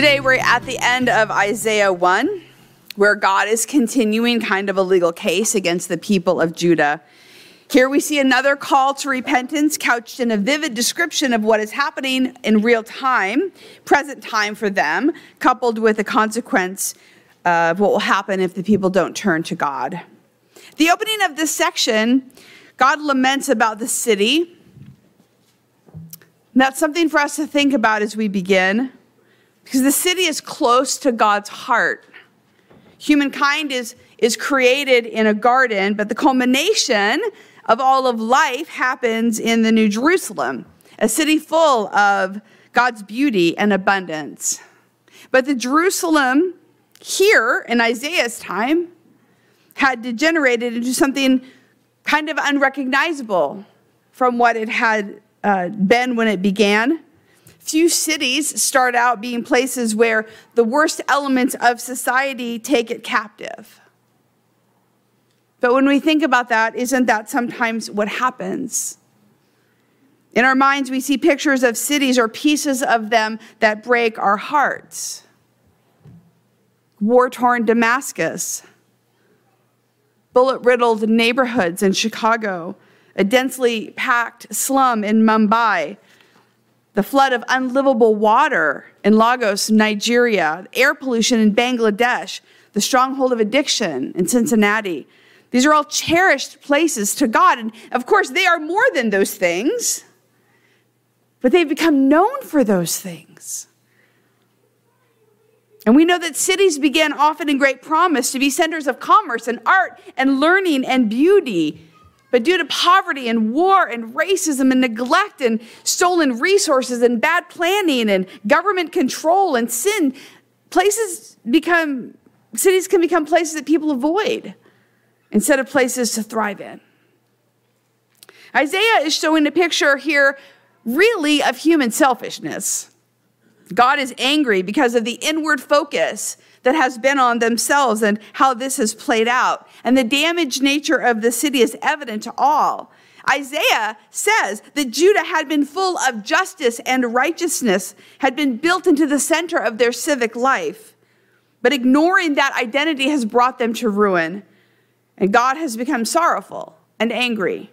Today, we're at the end of Isaiah 1, where God is continuing kind of a legal case against the people of Judah. Here we see another call to repentance couched in a vivid description of what is happening in real time, present time for them, coupled with a consequence of what will happen if the people don't turn to God. The opening of this section, God laments about the city. That's something for us to think about as we begin. Because the city is close to God's heart. Humankind is, is created in a garden, but the culmination of all of life happens in the New Jerusalem, a city full of God's beauty and abundance. But the Jerusalem here in Isaiah's time had degenerated into something kind of unrecognizable from what it had uh, been when it began. Few cities start out being places where the worst elements of society take it captive. But when we think about that, isn't that sometimes what happens? In our minds, we see pictures of cities or pieces of them that break our hearts. War torn Damascus, bullet riddled neighborhoods in Chicago, a densely packed slum in Mumbai, the flood of unlivable water in Lagos, Nigeria, air pollution in Bangladesh, the stronghold of addiction in Cincinnati. These are all cherished places to God. And of course, they are more than those things, but they've become known for those things. And we know that cities began often in great promise to be centers of commerce and art and learning and beauty. But due to poverty and war and racism and neglect and stolen resources and bad planning and government control and sin, places become, cities can become places that people avoid instead of places to thrive in. Isaiah is showing a picture here, really, of human selfishness. God is angry because of the inward focus that has been on themselves and how this has played out. And the damaged nature of the city is evident to all. Isaiah says that Judah had been full of justice and righteousness, had been built into the center of their civic life. But ignoring that identity has brought them to ruin. And God has become sorrowful and angry.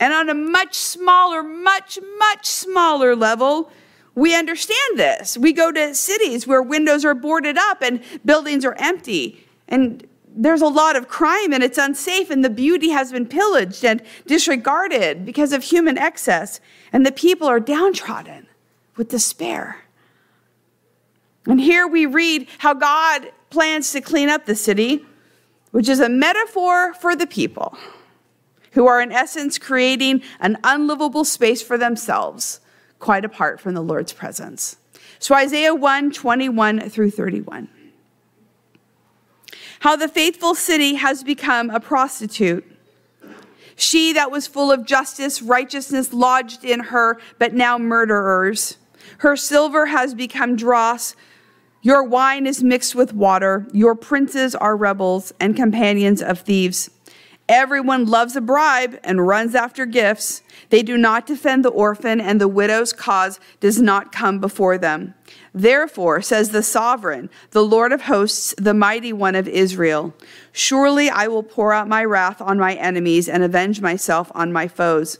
And on a much smaller, much, much smaller level, we understand this. We go to cities where windows are boarded up and buildings are empty. And there's a lot of crime and it's unsafe, and the beauty has been pillaged and disregarded because of human excess. And the people are downtrodden with despair. And here we read how God plans to clean up the city, which is a metaphor for the people who are, in essence, creating an unlivable space for themselves quite apart from the Lord's presence. So, Isaiah 1 21 through 31. How the faithful city has become a prostitute. She that was full of justice, righteousness lodged in her, but now murderers. Her silver has become dross. Your wine is mixed with water. Your princes are rebels and companions of thieves. Everyone loves a bribe and runs after gifts. They do not defend the orphan, and the widow's cause does not come before them. Therefore, says the sovereign, the Lord of hosts, the mighty one of Israel Surely I will pour out my wrath on my enemies and avenge myself on my foes.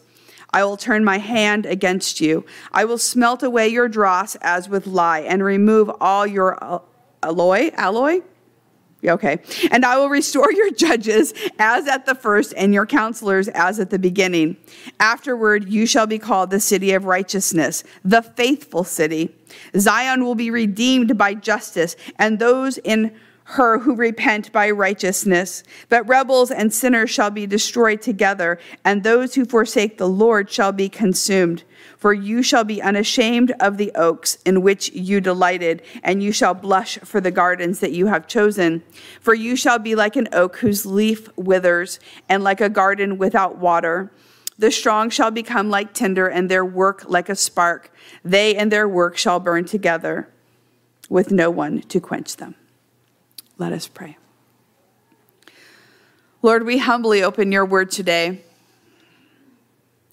I will turn my hand against you. I will smelt away your dross as with lye and remove all your alloy, alloy Okay. And I will restore your judges as at the first and your counselors as at the beginning. Afterward, you shall be called the city of righteousness, the faithful city. Zion will be redeemed by justice, and those in her who repent by righteousness. But rebels and sinners shall be destroyed together, and those who forsake the Lord shall be consumed. For you shall be unashamed of the oaks in which you delighted, and you shall blush for the gardens that you have chosen. For you shall be like an oak whose leaf withers, and like a garden without water. The strong shall become like tinder, and their work like a spark. They and their work shall burn together, with no one to quench them. Let us pray. Lord, we humbly open your word today.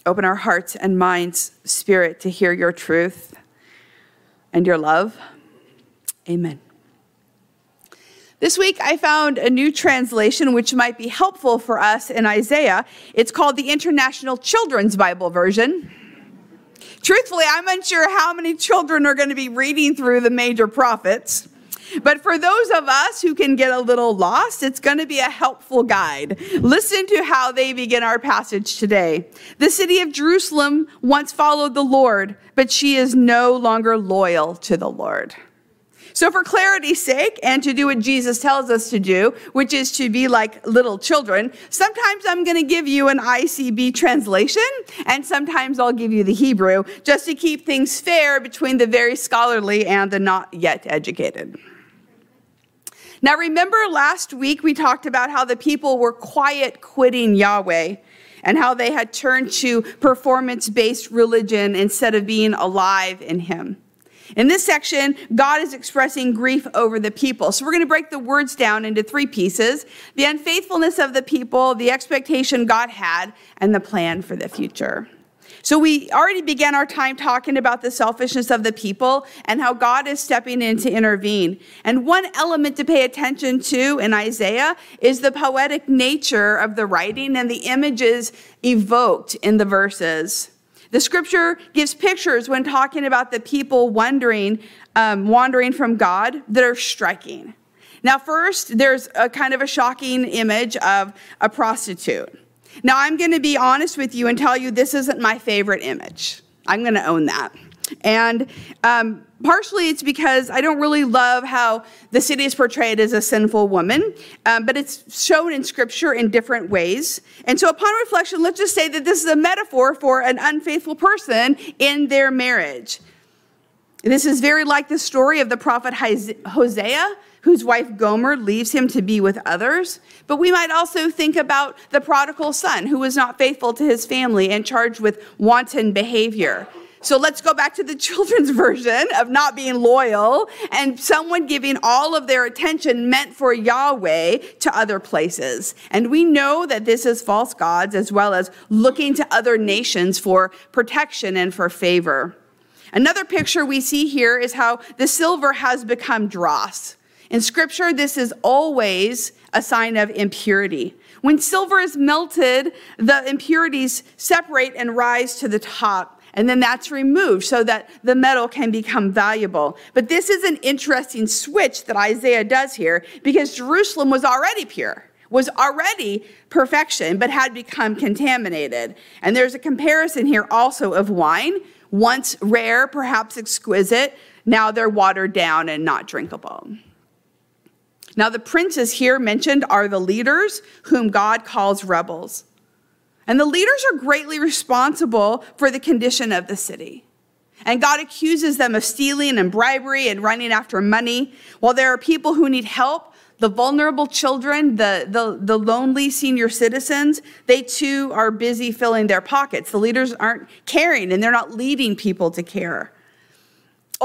Open our hearts and minds, spirit, to hear your truth and your love. Amen. This week I found a new translation which might be helpful for us in Isaiah. It's called the International Children's Bible Version. Truthfully, I'm unsure how many children are going to be reading through the major prophets. But for those of us who can get a little lost, it's going to be a helpful guide. Listen to how they begin our passage today. The city of Jerusalem once followed the Lord, but she is no longer loyal to the Lord. So, for clarity's sake, and to do what Jesus tells us to do, which is to be like little children, sometimes I'm going to give you an ICB translation, and sometimes I'll give you the Hebrew, just to keep things fair between the very scholarly and the not yet educated. Now, remember last week we talked about how the people were quiet quitting Yahweh and how they had turned to performance based religion instead of being alive in Him. In this section, God is expressing grief over the people. So we're going to break the words down into three pieces the unfaithfulness of the people, the expectation God had, and the plan for the future. So we already began our time talking about the selfishness of the people and how God is stepping in to intervene. And one element to pay attention to in Isaiah is the poetic nature of the writing and the images evoked in the verses. The scripture gives pictures when talking about the people wandering, um, wandering from God that are striking. Now, first, there's a kind of a shocking image of a prostitute. Now, I'm going to be honest with you and tell you this isn't my favorite image. I'm going to own that. And um, partially it's because I don't really love how the city is portrayed as a sinful woman, um, but it's shown in scripture in different ways. And so, upon reflection, let's just say that this is a metaphor for an unfaithful person in their marriage. This is very like the story of the prophet Hosea whose wife Gomer leaves him to be with others. But we might also think about the prodigal son who was not faithful to his family and charged with wanton behavior. So let's go back to the children's version of not being loyal and someone giving all of their attention meant for Yahweh to other places. And we know that this is false gods as well as looking to other nations for protection and for favor. Another picture we see here is how the silver has become dross. In scripture, this is always a sign of impurity. When silver is melted, the impurities separate and rise to the top, and then that's removed so that the metal can become valuable. But this is an interesting switch that Isaiah does here because Jerusalem was already pure, was already perfection, but had become contaminated. And there's a comparison here also of wine, once rare, perhaps exquisite, now they're watered down and not drinkable. Now, the princes here mentioned are the leaders whom God calls rebels. And the leaders are greatly responsible for the condition of the city. And God accuses them of stealing and bribery and running after money, while there are people who need help. The vulnerable children, the, the, the lonely senior citizens, they too are busy filling their pockets. The leaders aren't caring and they're not leading people to care.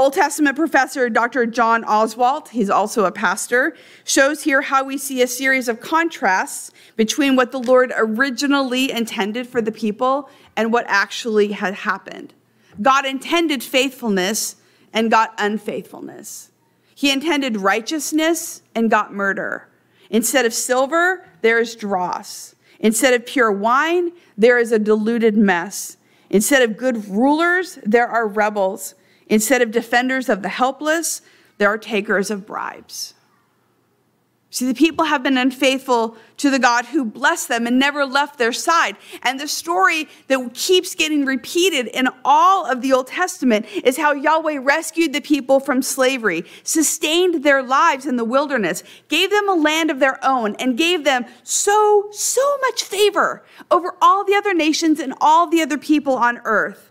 Old Testament professor Dr. John Oswalt, he's also a pastor, shows here how we see a series of contrasts between what the Lord originally intended for the people and what actually had happened. God intended faithfulness and got unfaithfulness. He intended righteousness and got murder. Instead of silver, there is dross. Instead of pure wine, there is a diluted mess. Instead of good rulers, there are rebels. Instead of defenders of the helpless, there are takers of bribes. See, the people have been unfaithful to the God who blessed them and never left their side. And the story that keeps getting repeated in all of the Old Testament is how Yahweh rescued the people from slavery, sustained their lives in the wilderness, gave them a land of their own, and gave them so, so much favor over all the other nations and all the other people on earth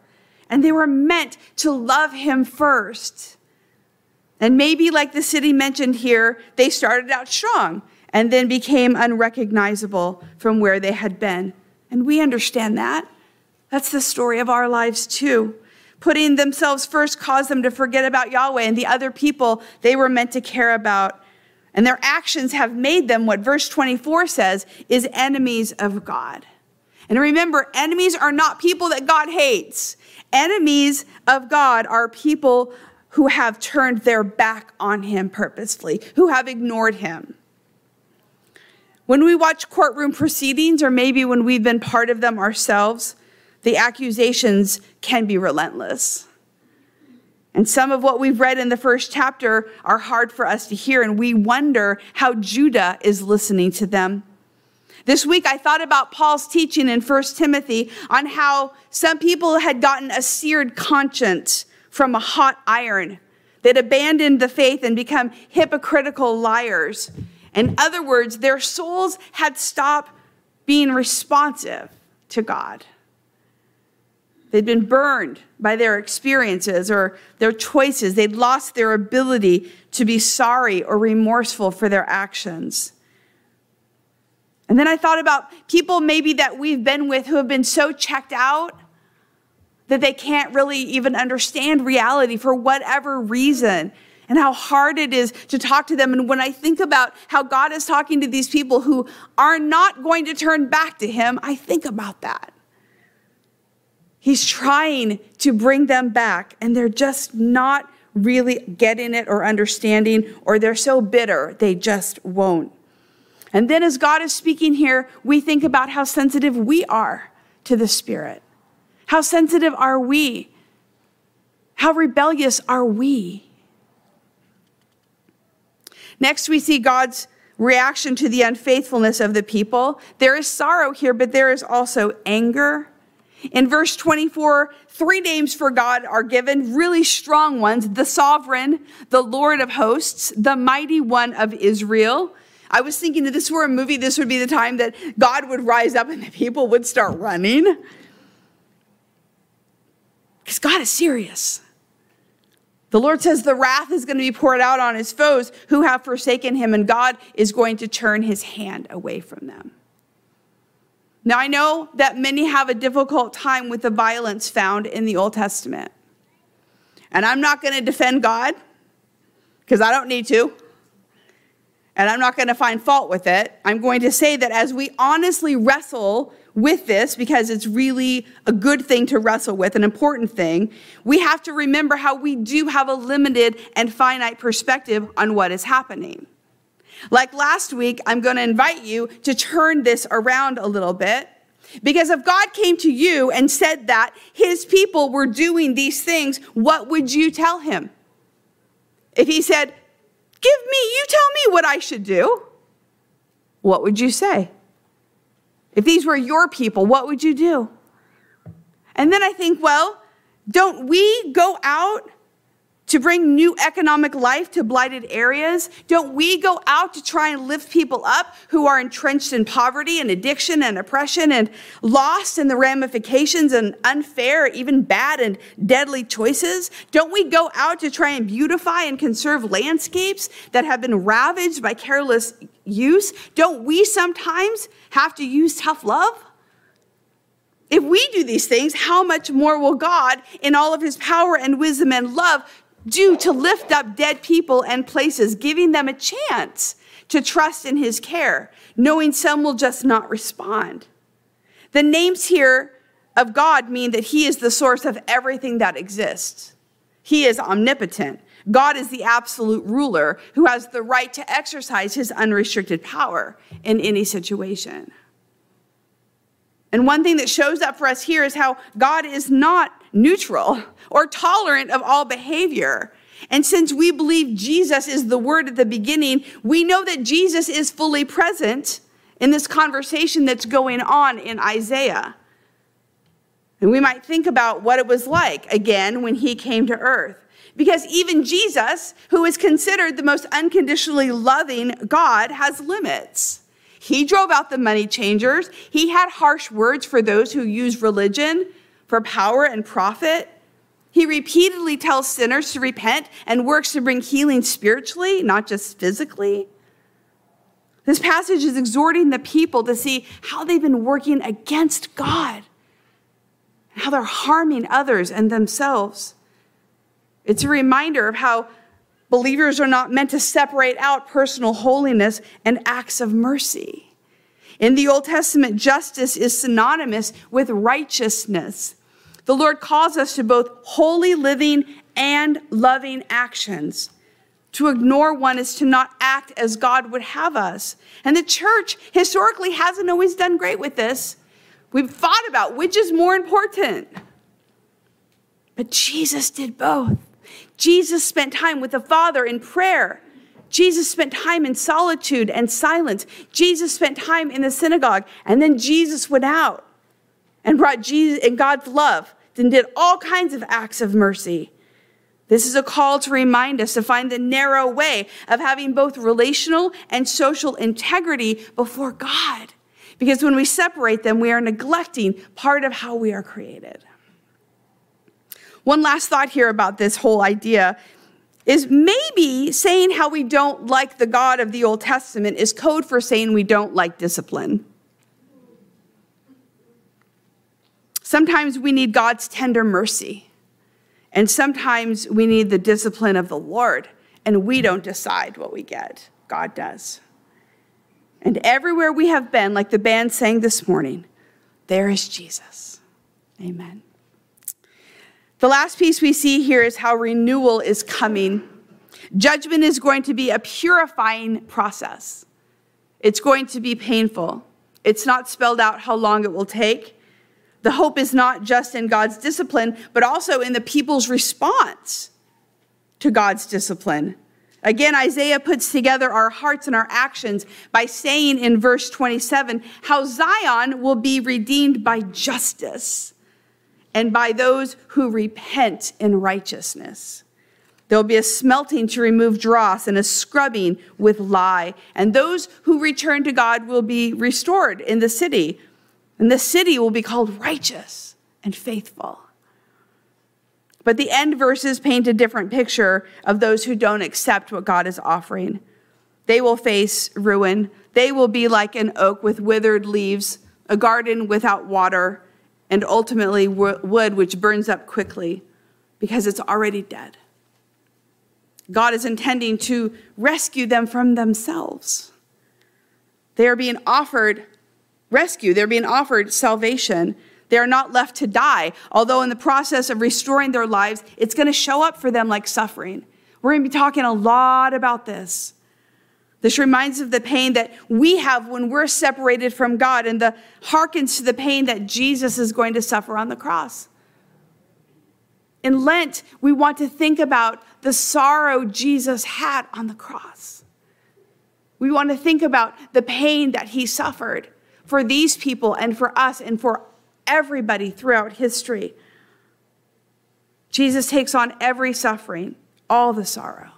and they were meant to love him first. And maybe, like the city mentioned here, they started out strong and then became unrecognizable from where they had been. And we understand that. That's the story of our lives, too. Putting themselves first caused them to forget about Yahweh and the other people they were meant to care about. And their actions have made them what verse 24 says is enemies of God. And remember, enemies are not people that God hates. Enemies of God are people who have turned their back on him purposefully, who have ignored him. When we watch courtroom proceedings, or maybe when we've been part of them ourselves, the accusations can be relentless. And some of what we've read in the first chapter are hard for us to hear, and we wonder how Judah is listening to them. This week, I thought about Paul's teaching in 1 Timothy on how some people had gotten a seared conscience from a hot iron. They'd abandoned the faith and become hypocritical liars. In other words, their souls had stopped being responsive to God. They'd been burned by their experiences or their choices. They'd lost their ability to be sorry or remorseful for their actions. And then I thought about people maybe that we've been with who have been so checked out that they can't really even understand reality for whatever reason and how hard it is to talk to them. And when I think about how God is talking to these people who are not going to turn back to Him, I think about that. He's trying to bring them back, and they're just not really getting it or understanding, or they're so bitter they just won't. And then, as God is speaking here, we think about how sensitive we are to the Spirit. How sensitive are we? How rebellious are we? Next, we see God's reaction to the unfaithfulness of the people. There is sorrow here, but there is also anger. In verse 24, three names for God are given, really strong ones the sovereign, the Lord of hosts, the mighty one of Israel. I was thinking that this were a movie, this would be the time that God would rise up and the people would start running. Because God is serious. The Lord says the wrath is going to be poured out on his foes who have forsaken him, and God is going to turn his hand away from them. Now, I know that many have a difficult time with the violence found in the Old Testament. And I'm not going to defend God because I don't need to. And I'm not going to find fault with it. I'm going to say that as we honestly wrestle with this because it's really a good thing to wrestle with, an important thing, we have to remember how we do have a limited and finite perspective on what is happening. Like last week, I'm going to invite you to turn this around a little bit. Because if God came to you and said that his people were doing these things, what would you tell him? If he said, Give me, you tell me what I should do, what would you say? If these were your people, what would you do? And then I think, well, don't we go out to bring new economic life to blighted areas? Don't we go out to try and lift people up who are entrenched in poverty and addiction and oppression and lost in the ramifications and unfair, even bad and deadly choices? Don't we go out to try and beautify and conserve landscapes that have been ravaged by careless use? Don't we sometimes have to use tough love? If we do these things, how much more will God, in all of his power and wisdom and love, do to lift up dead people and places, giving them a chance to trust in his care, knowing some will just not respond? The names here of God mean that he is the source of everything that exists. He is omnipotent. God is the absolute ruler who has the right to exercise his unrestricted power in any situation. And one thing that shows up for us here is how God is not neutral or tolerant of all behavior. And since we believe Jesus is the word at the beginning, we know that Jesus is fully present in this conversation that's going on in Isaiah. And we might think about what it was like again when he came to earth. Because even Jesus, who is considered the most unconditionally loving God, has limits. He drove out the money changers. He had harsh words for those who use religion for power and profit. He repeatedly tells sinners to repent and works to bring healing spiritually, not just physically. This passage is exhorting the people to see how they've been working against God, and how they're harming others and themselves. It's a reminder of how Believers are not meant to separate out personal holiness and acts of mercy. In the Old Testament, justice is synonymous with righteousness. The Lord calls us to both holy living and loving actions. To ignore one is to not act as God would have us. And the church historically hasn't always done great with this. We've thought about which is more important. But Jesus did both. Jesus spent time with the Father in prayer. Jesus spent time in solitude and silence. Jesus spent time in the synagogue. And then Jesus went out and brought Jesus and God's love and did all kinds of acts of mercy. This is a call to remind us to find the narrow way of having both relational and social integrity before God. Because when we separate them, we are neglecting part of how we are created. One last thought here about this whole idea is maybe saying how we don't like the God of the Old Testament is code for saying we don't like discipline. Sometimes we need God's tender mercy, and sometimes we need the discipline of the Lord, and we don't decide what we get. God does. And everywhere we have been, like the band sang this morning, there is Jesus. Amen. The last piece we see here is how renewal is coming. Judgment is going to be a purifying process. It's going to be painful. It's not spelled out how long it will take. The hope is not just in God's discipline, but also in the people's response to God's discipline. Again, Isaiah puts together our hearts and our actions by saying in verse 27 how Zion will be redeemed by justice and by those who repent in righteousness. There'll be a smelting to remove dross and a scrubbing with lye. And those who return to God will be restored in the city. And the city will be called righteous and faithful. But the end verses paint a different picture of those who don't accept what God is offering. They will face ruin. They will be like an oak with withered leaves, a garden without water and ultimately wood which burns up quickly because it's already dead. God is intending to rescue them from themselves. They are being offered rescue, they're being offered salvation. They are not left to die, although in the process of restoring their lives, it's going to show up for them like suffering. We're going to be talking a lot about this. This reminds of the pain that we have when we're separated from God and the harkens to the pain that Jesus is going to suffer on the cross. In Lent, we want to think about the sorrow Jesus had on the cross. We want to think about the pain that he suffered for these people and for us and for everybody throughout history. Jesus takes on every suffering, all the sorrow.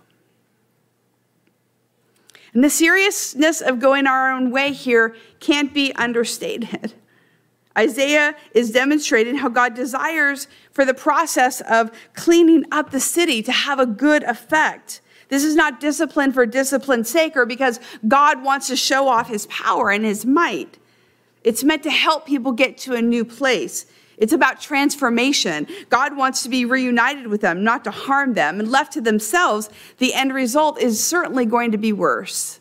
And the seriousness of going our own way here can't be understated. Isaiah is demonstrating how God desires for the process of cleaning up the city to have a good effect. This is not discipline for discipline's sake or because God wants to show off his power and his might. It's meant to help people get to a new place. It's about transformation. God wants to be reunited with them, not to harm them. And left to themselves, the end result is certainly going to be worse.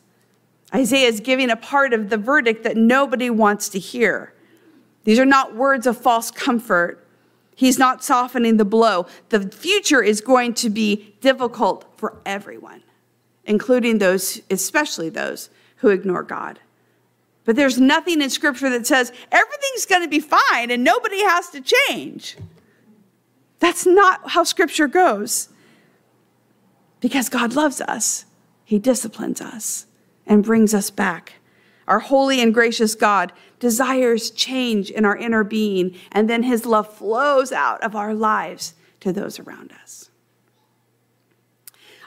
Isaiah is giving a part of the verdict that nobody wants to hear. These are not words of false comfort. He's not softening the blow. The future is going to be difficult for everyone, including those, especially those who ignore God. But there's nothing in Scripture that says everything's going to be fine and nobody has to change. That's not how Scripture goes. Because God loves us, He disciplines us and brings us back. Our holy and gracious God desires change in our inner being, and then His love flows out of our lives to those around us.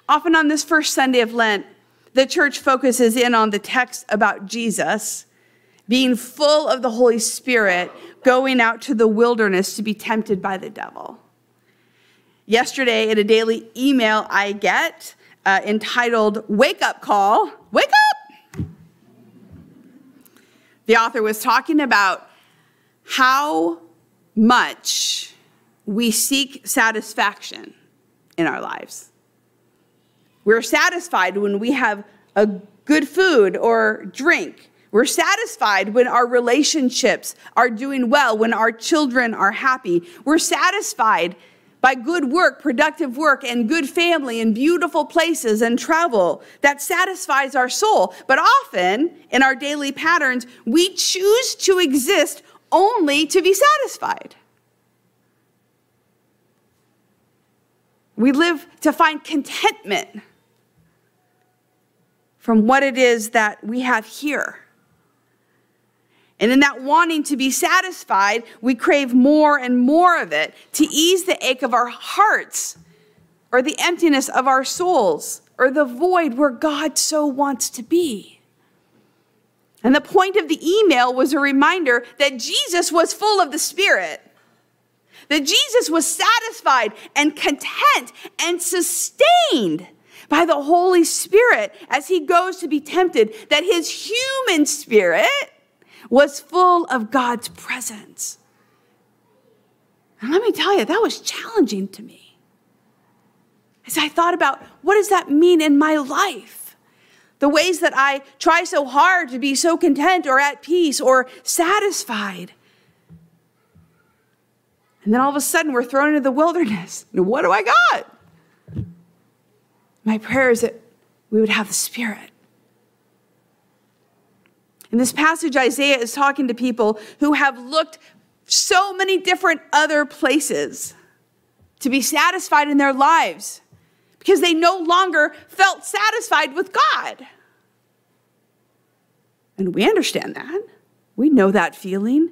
Often on this first Sunday of Lent, the church focuses in on the text about Jesus being full of the Holy Spirit, going out to the wilderness to be tempted by the devil. Yesterday, in a daily email I get uh, entitled Wake Up Call, Wake Up! The author was talking about how much we seek satisfaction in our lives. We're satisfied when we have a good food or drink. We're satisfied when our relationships are doing well, when our children are happy. We're satisfied by good work, productive work, and good family, and beautiful places and travel that satisfies our soul. But often in our daily patterns, we choose to exist only to be satisfied. We live to find contentment from what it is that we have here. And in that wanting to be satisfied, we crave more and more of it to ease the ache of our hearts or the emptiness of our souls or the void where God so wants to be. And the point of the email was a reminder that Jesus was full of the Spirit, that Jesus was satisfied and content and sustained by the Holy Spirit as he goes to be tempted, that his human spirit was full of God's presence. And let me tell you, that was challenging to me. As I thought about what does that mean in my life? The ways that I try so hard to be so content or at peace or satisfied. And then all of a sudden we're thrown into the wilderness. And what do I got? My prayer is that we would have the Spirit in this passage, Isaiah is talking to people who have looked so many different other places to be satisfied in their lives because they no longer felt satisfied with God. And we understand that. We know that feeling.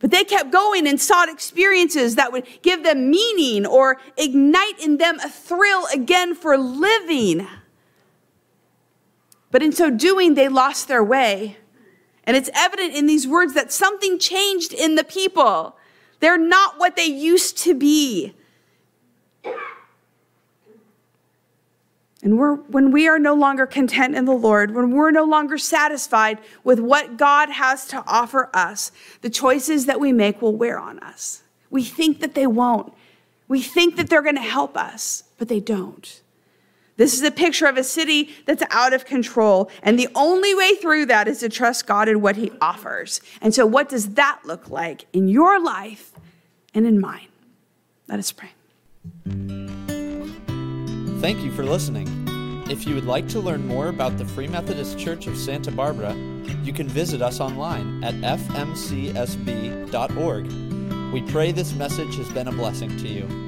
But they kept going and sought experiences that would give them meaning or ignite in them a thrill again for living. But in so doing, they lost their way. And it's evident in these words that something changed in the people. They're not what they used to be. And when we are no longer content in the Lord, when we're no longer satisfied with what God has to offer us, the choices that we make will wear on us. We think that they won't. We think that they're going to help us, but they don't. This is a picture of a city that's out of control. And the only way through that is to trust God and what He offers. And so, what does that look like in your life and in mine? Let us pray. Thank you for listening. If you would like to learn more about the Free Methodist Church of Santa Barbara, you can visit us online at fmcsb.org. We pray this message has been a blessing to you.